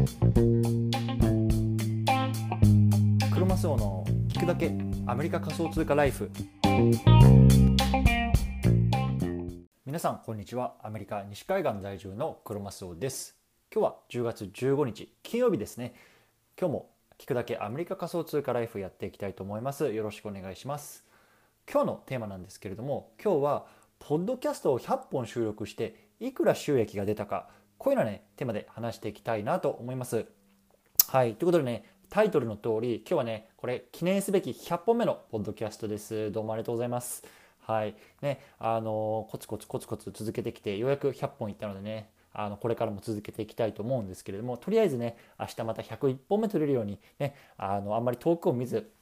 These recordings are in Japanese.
クロマスオの聞くだけアメリカ仮想通貨ライフ。皆さんこんにちは。アメリカ西海岸在住のクロマスオです。今日は10月15日金曜日ですね。今日も聞くだけアメリカ仮想通貨ライフやっていきたいと思います。よろしくお願いします。今日のテーマなんですけれども今日はポッドキャストを100本収録していくら収益が出たかこういうようなねテーマで話していきたいなと思いますはいということでねタイトルの通り今日はねこれ記念すべき100本目のポッドキャストですどうもありがとうございますはいねあのコツコツコツコツ続けてきてようやく100本いったのでねあのこれからも続けていきたいと思うんですけれどもとりあえずね明日また101本目取れるようにねあのあんまり遠くを見ず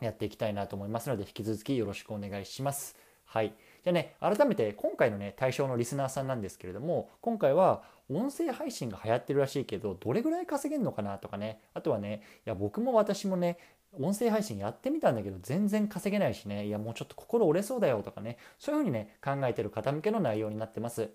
やっていきたいなと思いますので引き続きよろしくお願いします。はい。じゃあね、改めて今回のね、対象のリスナーさんなんですけれども、今回は音声配信が流行ってるらしいけど、どれぐらい稼げるのかなとかね、あとはね、いや、僕も私もね、音声配信やってみたんだけど全然稼げないしねいやもうちょっと心折れそうだよとかねそういうふうにね考えてる方向けの内容になってます。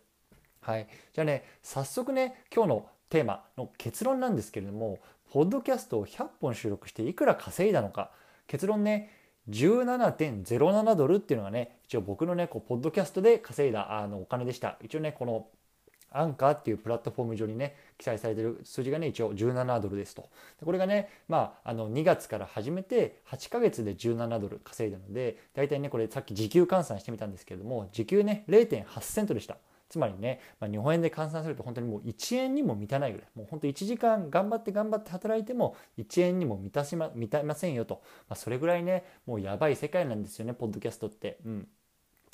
はい。じゃあね早速ね今日のテーマの結論なんですけれどもポッドキャストを100本収録していくら稼いだのか。結論ね17.07ドルっていうのがね一応僕のねこうポッドキャストで稼いだあのお金でした。一応ねこのアンカーっていうプラットフォーム上にね記載されてる数字がね一応17ドルですと。これがねまああの2月から始めて8ヶ月で17ドル稼いだので大体ねこれさっき時給換算してみたんですけれども時給ね0.8セントでした。つまりね、まあ、日本円で換算すると本当にもう1円にも満たないぐらい。もう本当1時間頑張って頑張って働いても1円にも満たしま満たませんよと、まあ、それぐらいねもうやばい世界なんですよねポッドキャストって。うん。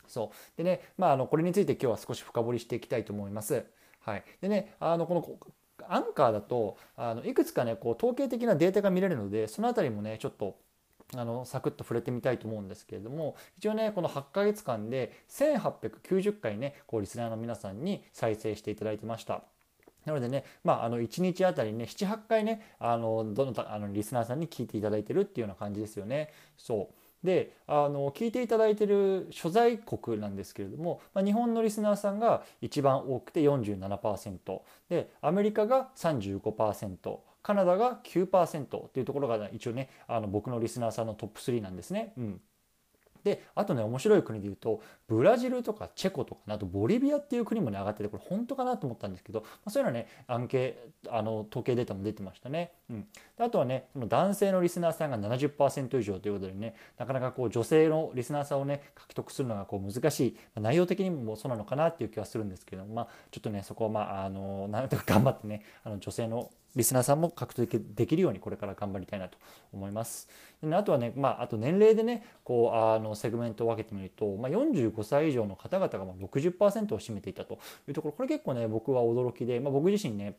そう。でね、まあ、あのこれについて今日は少し深掘りしていきたいと思います。はい、でねあのこのアンカーだとあのいくつかねこう統計的なデータが見れるのでその辺りもねちょっとあのサクッと触れてみたいと思うんですけれども一応ねこの8ヶ月間で1890回ねこうリスナーの皆さんに再生していただいてました。なのでね、まあ、あの1日あたりね78回ねあのどのあのリスナーさんに聞いていただいてるっていうような感じですよね。そうであの聞いていただいてる所在国なんですけれども、まあ、日本のリスナーさんが一番多くて47%でアメリカが35%カナダが9%というところが一応ねあの僕のリスナーさんのトップ3なんですね。うん。であとね面白い国で言うとブラジルとかチェコとかあとボリビアっていう国もね上がっててこれ本当かなと思ったんですけど、まあ、そういうのはね案件あの統計データも出てましたね。うん、であとはねその男性のリスナーさんが70%以上ということでねなかなかこう女性のリスナーさんをね獲得するのがこう難しい、まあ、内容的にもそうなのかなっていう気はするんですけどまあちょっとねそこはまああのなんとか頑張ってねあの女性のリスナーさんも獲得できるようにこれから頑張りたいなと思います。あとはね、まあ、あと年齢でねこうあのセグメントを分けてみると、まあ、45歳以上の方々が60%を占めていたというところこれ結構ね僕は驚きで、まあ、僕自身ね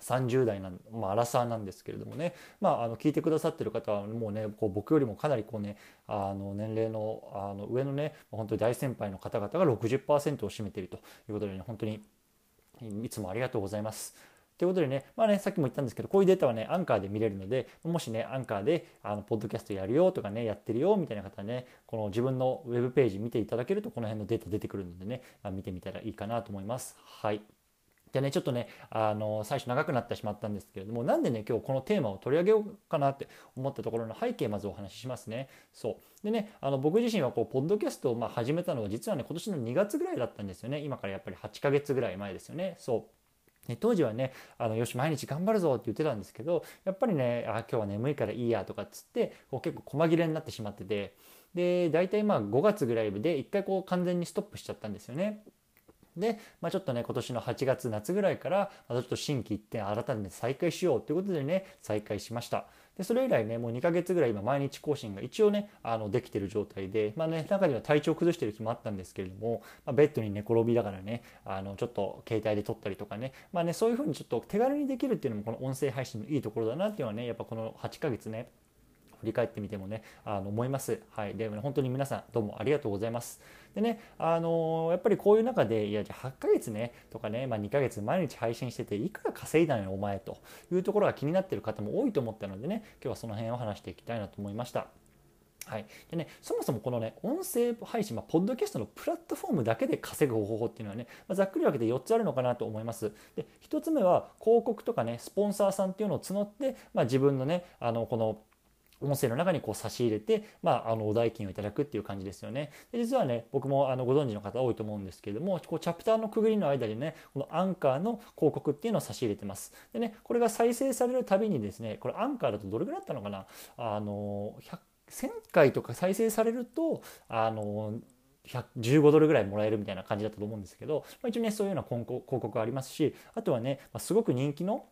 30代なん、まあ、アラサーなんですけれどもね、まあ、あの聞いてくださってる方はもうねこう僕よりもかなりこうねあの年齢のあの上のね本当に大先輩の方々が60%を占めているということでね本当にいつもありがとうございます。ということでね、まあね、さっきも言ったんですけど、こういうデータはね、アンカーで見れるので、もしね、アンカーで、あの、ポッドキャストやるよとかね、やってるよみたいな方ね、この自分のウェブページ見ていただけると、この辺のデータ出てくるのでね、ま、見てみたらいいかなと思います。はい。でね、ちょっとね、あの、最初長くなってしまったんですけれども、なんでね、今日このテーマを取り上げようかなって思ったところの背景、まずお話ししますね。そう。でね、あの、僕自身はこう、ポッドキャストをま始めたのは、実はね、今年の2月ぐらいだったんですよね。今からやっぱり8ヶ月ぐらい前ですよね。そう。ね、当時はねあのよし毎日頑張るぞって言ってたんですけどやっぱりねあ今日は眠いからいいやとかっつってこう結構細切れになってしまっててで大体まあ5月ぐらいで一回こう完全にストップしちゃったんですよね。で、まあ、ちょっとね今年の8月夏ぐらいからまたちょっと心機一転改めて再開しようということでね再開しました。でそれ以来ねもう2ヶ月ぐらい今毎日更新が一応ねあのできてる状態でまあね中には体調崩してる日もあったんですけれども、まあ、ベッドに寝転びながらねあのちょっと携帯で撮ったりとかねまあねそういうふうにちょっと手軽にできるっていうのもこの音声配信のいいところだなっていうのはねやっぱこの8ヶ月ね振り返ってみてもねあの思います。はい、で本当に皆さんどうもありがとうございます。でねあのやっぱりこういう中でいやじゃ8ヶ月ねとかね、まあ、2ヶ月毎日配信してていくら稼いだのよお前というところが気になってる方も多いと思ったのでね今日はその辺を話していきたいなと思いました。はい、でねそもそもこのね音声配信、まあ、ポッドキャストのプラットフォームだけで稼ぐ方法っていうのはね、まあ、ざっくり分けて4つあるのかなと思います。で1つ目は広告とかねスポンサーさんっていうのを募って、まあ、自分のねあのこの音声の中にこう差し入れて、まあ、あのお代金をいただくっていう感じですよね。で実はね僕もあのご存知の方多いと思うんですけれどもこうチャプターの区切りの間にねこのアンカーの広告っていうのを差し入れてます。でねこれが再生されるたびにですねこれアンカーだとどれぐらいだったのかな？あの1000回とか再生されるとあの15ドルぐらいもらえるみたいな感じだったと思うんですけど、まあ、一応ねそういうような広告ありますしあとはね、まあ、すごく人気の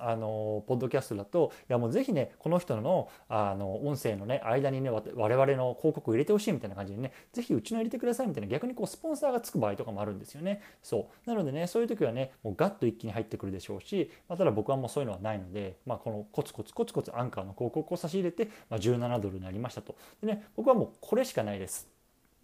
あのポッドキャストだといやもうぜひねこの人のあの音声のね間にね我々の広告を入れてほしいみたいな感じでねぜひうちの入れてくださいみたいな逆にこうスポンサーがつく場合とかもあるんですよね。そう。なのでねそういう時はねもうガッと一気に入ってくるでしょうし、まあ、ただ僕はもうそういうのはないので、まあ、このコツコツコツコツアンカーの広告を差し入れて、まあ、17ドルになりましたと。でね僕はもうこれしかないです。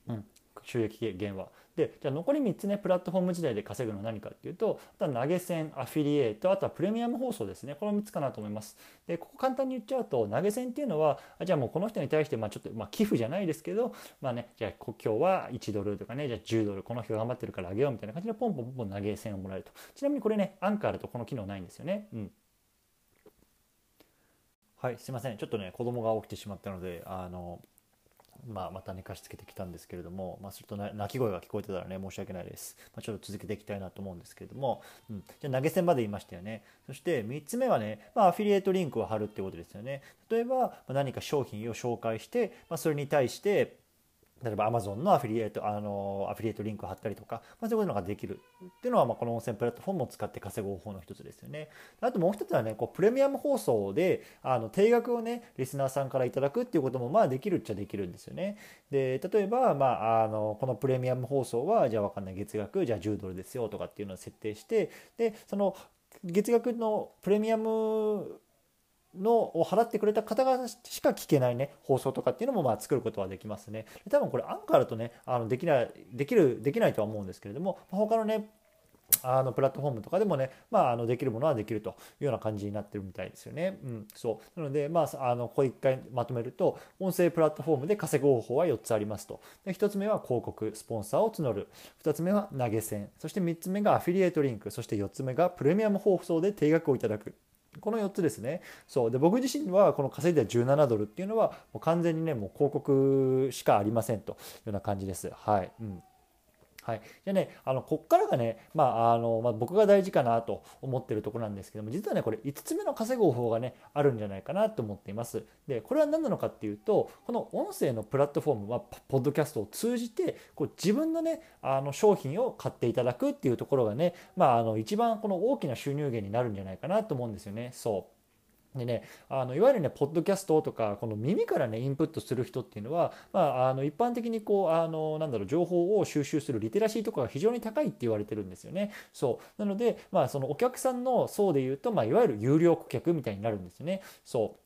うん。収益源は。でじゃあ残り3つねプラットフォーム時代で稼ぐのは何かっていうとあとは投げ銭アフィリエイトあとはプレミアム放送ですね。この3つかなと思います。でここ簡単に言っちゃうと投げ銭っていうのはじゃあもうこの人に対してまあちょっとまあ寄付じゃないですけどまあねじゃあ今日は1ドルとかねじゃあ10ドルこの人頑張ってるからあげようみたいな感じでポンポンポンポン投げ銭をもらえると。ちなみにこれねアンカーだとこの機能ないんですよね。うん。はいすいません。ちょっとね子供が起きてしまったのであのまあ、また寝かしつけてきたんですけれども、まあ、すると泣き声が聞こえてたらね申し訳ないです、まあ、ちょっと続けていきたいなと思うんですけれども、うん、じゃ投げ銭まで言いましたよね。そして3つ目はね、まあ、アフィリエイトリンクを貼るってことですよね。例えば何か商品を紹介して、まあ、それに対して例えば Amazon のアフィリエイト、あの、アフィリエイトリンクを貼ったりとか、まあ、そういうのができるっていうのは、まあ、この温泉プラットフォームを使って稼ぐ方法の一つですよね。あともう一つはね、こう、プレミアム放送で、あの、定額をね、リスナーさんからいただくっていうことも、まあ、できるっちゃできるんですよね。で、例えば、まあ、あの、このプレミアム放送は、じゃあわかんない月額、じゃあ10ドルですよとかっていうのを設定して、で、その、月額のプレミアムのを払ってくれた方がしか聞けないね放送とかっていうのもまあ作ることはできますね。多分これアンカーだとねあのできないできるできないとは思うんですけれども他のねあのプラットフォームとかでもね、まあ、あのできるものはできるというような感じになってるみたいですよね。うん、そう。なので、まあ、あのこう一回まとめると音声プラットフォームで稼ぐ方法は4つありますと。で1つ目は広告スポンサーを募る。2つ目は投げ銭。そして3つ目がアフィリエイトリンク。そして4つ目がプレミアム放送で定額をいただく。この4つですね。そうで僕自身はこの稼いで17ドルっていうのはもう完全にねもう広告しかありませんというような感じです。はい。うんはい、じゃあねあのこっからがね、まああのまあ、僕が大事かなと思ってるところなんですけども実はねこれ5つ目の稼ぐ方法がねあるんじゃないかなと思っています。でこれは何なのかっていうとこの音声のプラットフォームはポッドキャストを通じてこう自分のねあの商品を買っていただくっていうところがね、まあ、あの一番この大きな収入源になるんじゃないかなと思うんですよね。そう。でね、あのいわゆるね、ポッドキャストとか、この耳からね、インプットする人っていうのは、まあ、あの一般的にこう、あの、なんだろう、情報を収集するリテラシーとかが非常に高いって言われてるんですよね。そう。なので、まあ、そのお客さんの層で言うと、まあ、いわゆる有料顧客みたいになるんですよね。そう。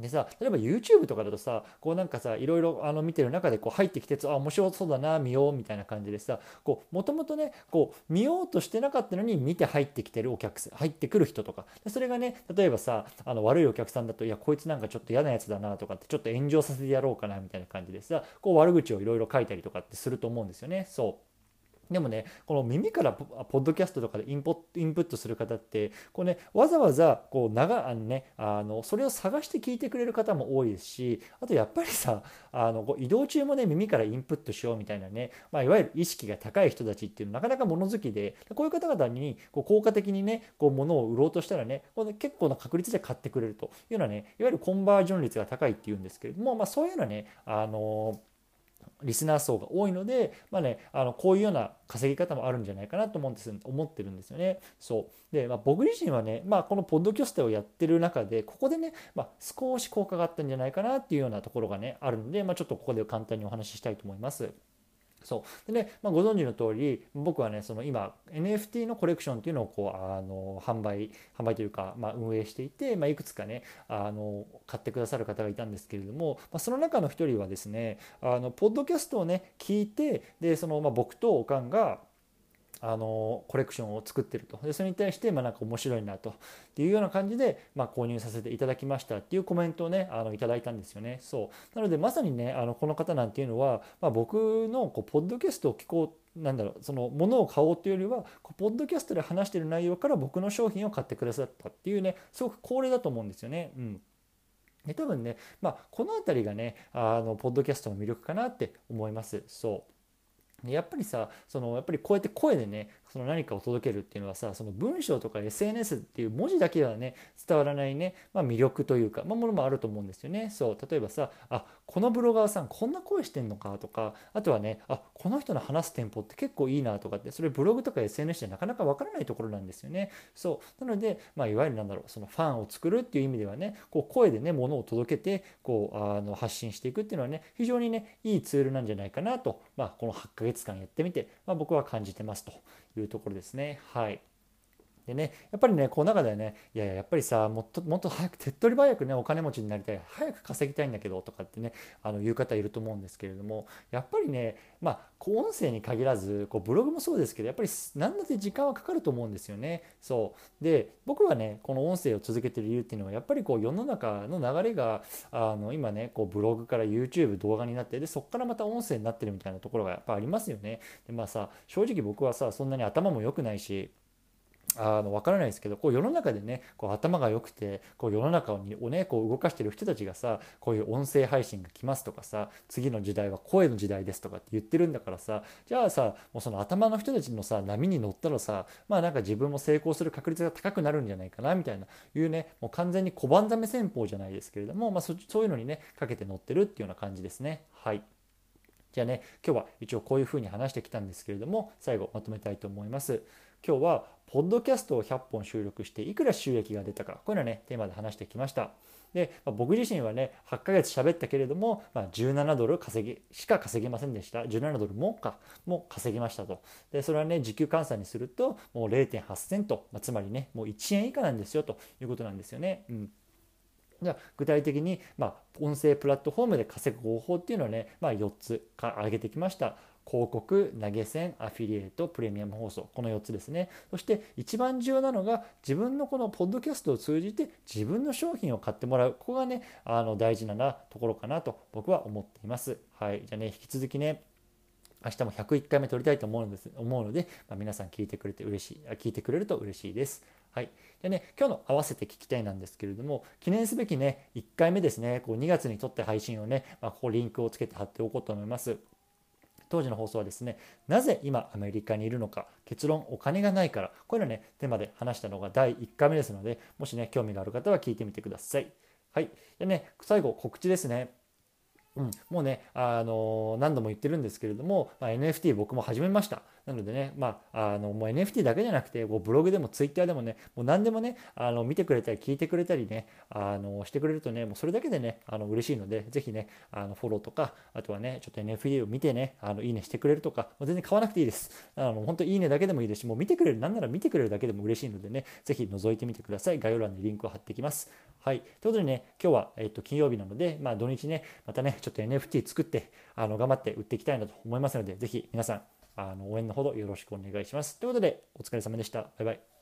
でさ例えば YouTube とかだとさこうなんかさいろいろあの見てる中でこう入ってきてあ面白そうだな見ようみたいな感じでさこうもともとねこう見ようとしてなかったのに見て入ってきてるお客さん入ってくる人とかでそれがね例えばさあの悪いお客さんだといやこいつなんかちょっと嫌なやつだなとかってちょっと炎上させてやろうかなみたいな感じでさこう悪口をいろいろ書いたりとかってすると思うんですよねそう。でもねこの耳からポッドキャストとかでインポインプットする方ってこう、ね、わざわざこう長あの、ね、あのそれを探して聞いてくれる方も多いですしあとやっぱりさあのこう移動中もね耳からインプットしようみたいなね、まあ、いわゆる意識が高い人たちっていうのはなかなか物好きでこういう方々にこう効果的にねこう物を売ろうとしたらねこう結構な確率で買ってくれるというのはねいわゆるコンバージョン率が高いっていうんですけれども、まあ、そういうのはねあのリスナー層が多いので、まあね、あのこういうような稼ぎ方もあるんじゃないかなと思うんです思ってるんですよね。そうで、まあ、僕自身はね、まあ、このポッドキャストをやってる中でここでね、まあ、少し効果があったんじゃないかなっていうようなところがねあるので、まあ、ちょっとここで簡単にお話ししたいと思います。そう。でね、まあ、ご存知の通り僕はねその今 NFT のコレクションっていうのをこうあの販売販売というか、まあ、運営していて、まあ、いくつかねあの買ってくださる方がいたんですけれども、まあ、その中の一人はですねあのポッドキャストをね聞いてでその、まあ、僕とおかんがあのコレクションを作ってると。でそれに対してまあなんか面白いなと。っていうような感じで、まあ、購入させていただきました。っていうコメントをねあのいただいたんですよね。そう。なのでまさにねあのこの方なんていうのは、まあ、僕のこうポッドキャストを聞こうなんだろうそのものを買おうというよりはポッドキャストで話してる内容から僕の商品を買ってくださったっていうねすごく恒例だと思うんですよね。うん。で多分ね、まあ、この辺りがねあのポッドキャストの魅力かなって思います。そう。やっぱりさそのやっぱりこうやって声でねその何かを届けるっていうのはさその文章とか SNS っていう文字だけではね伝わらないね、まあ、魅力というか、まあ、ものもあると思うんですよね。そう例えばさあこのブロガーさんこんな声してんのかとかあとはねあこの人の話すテンポって結構いいなとかってそれブログとか SNS でなかなかわからないところなんですよね。そうなので、まあ、いわゆるなんだろうそのファンを作るっていう意味ではねこう声でねものを届けてこうあの発信していくっていうのはね非常にねいいツールなんじゃないかなと、まあ、この8ヶ月間やってみて、まあ、僕は感じてますというところですね。はい。でね、やっぱりね、この中ではね、いやいや、やっぱりさ、もっともっと早く、手っ取り早くね、お金持ちになりたい、早く稼ぎたいんだけどとかってね、あの言う方いると思うんですけれども、やっぱりね、まあ、音声に限らず、こうブログもそうですけど、やっぱり何だって時間はかかると思うんですよね。そう。で、僕はね、この音声を続けてる理由っていうのは、やっぱりこう世の中の流れが、あの今ね、こうブログから YouTube 動画になって、で、そこからまた音声になってるみたいなところがやっぱありますよね。で、まあさ、正直僕はさ、そんなに頭も良くないし、あの分からないですけどこう世の中でねこう頭が良くてこう世の中をねこう動かしてる人たちがさこういう音声配信が来ますとかさ次の時代は声の時代ですとかって言ってるんだからさじゃあさもうその頭の人たちのさ波に乗ったらさまあなんか自分も成功する確率が高くなるんじゃないかなみたいないうねもう完全に小判ざめ戦法じゃないですけれども、まあ、そういうのにねかけて乗ってるっていうような感じですねはい。じゃあね今日は一応こういうふうに話してきたんですけれども最後まとめたいと思います。今日はポッドキャストを100本収録していくら収益が出たかこういうのねテーマで話してきましたで、まあ、僕自身はね8ヶ月喋ったけれども、まあ、17ドル稼ぎしか稼げませんでした17ドルもかも稼ぎましたとでそれはね時給換算にするともう0.8セント、まあ、つまりねもう1円以下なんですよということなんですよね。うんじゃあ具体的に、まあ、音声プラットフォームで稼ぐ方法っていうのはね、まあ、4つか挙げてきました。広告、投げ銭、アフィリエイト、プレミアム放送、この4つですね。そして一番重要なのが自分のこのポッドキャストを通じて自分の商品を買ってもらう。ここがね、あの大事なところかなと僕は思っています。はい。じゃあね、引き続きね、明日も101回目撮りたいと思うんです思うので、まあ、皆さん聞いてくれて嬉しい、聞いてくれると嬉しいです。はい。でね、今日の合わせて聞きたいなんですけれども、記念すべきね、1回目ですね、こう2月に撮って配信をね、まあ、ここリンクをつけて貼っておこうと思います。当時の放送はですね、なぜ今アメリカにいるのか、結論お金がないから、こういうのね、テーマで話したのが第1回目ですので、もしね、興味がある方は聞いてみてください。はい。でね、最後告知ですね。うん、もうね、あの何度も言ってるんですけれども、まあ、NFT 僕も始めました。なのでね、まあ、あのもう NFT だけじゃなくて、こうブログでも Twitter でもね、もう何でもね、あの見てくれたり聞いてくれたりね、あのしてくれるとね、もうそれだけでね、あの嬉しいので、ぜひね、あのフォローとか、あとはね、ちょっと NFT を見てね、あのいいねしてくれるとか、もう全然買わなくていいです。あの本当いいねだけでもいいですし、もう見てくれる、なんなら見てくれるだけでも嬉しいのでね、ぜひ覗いてみてください。概要欄にリンクを貼っていきます。はい。ということでね、今日は、えっと、金曜日なので、まあ土日ね、またね、ちょっと NFT 作って、あの頑張って売っていきたいなと思いますので、ぜひ皆さん、あの応援のほどよろしくお願いします。ということで、お疲れ様でした。バイバイ。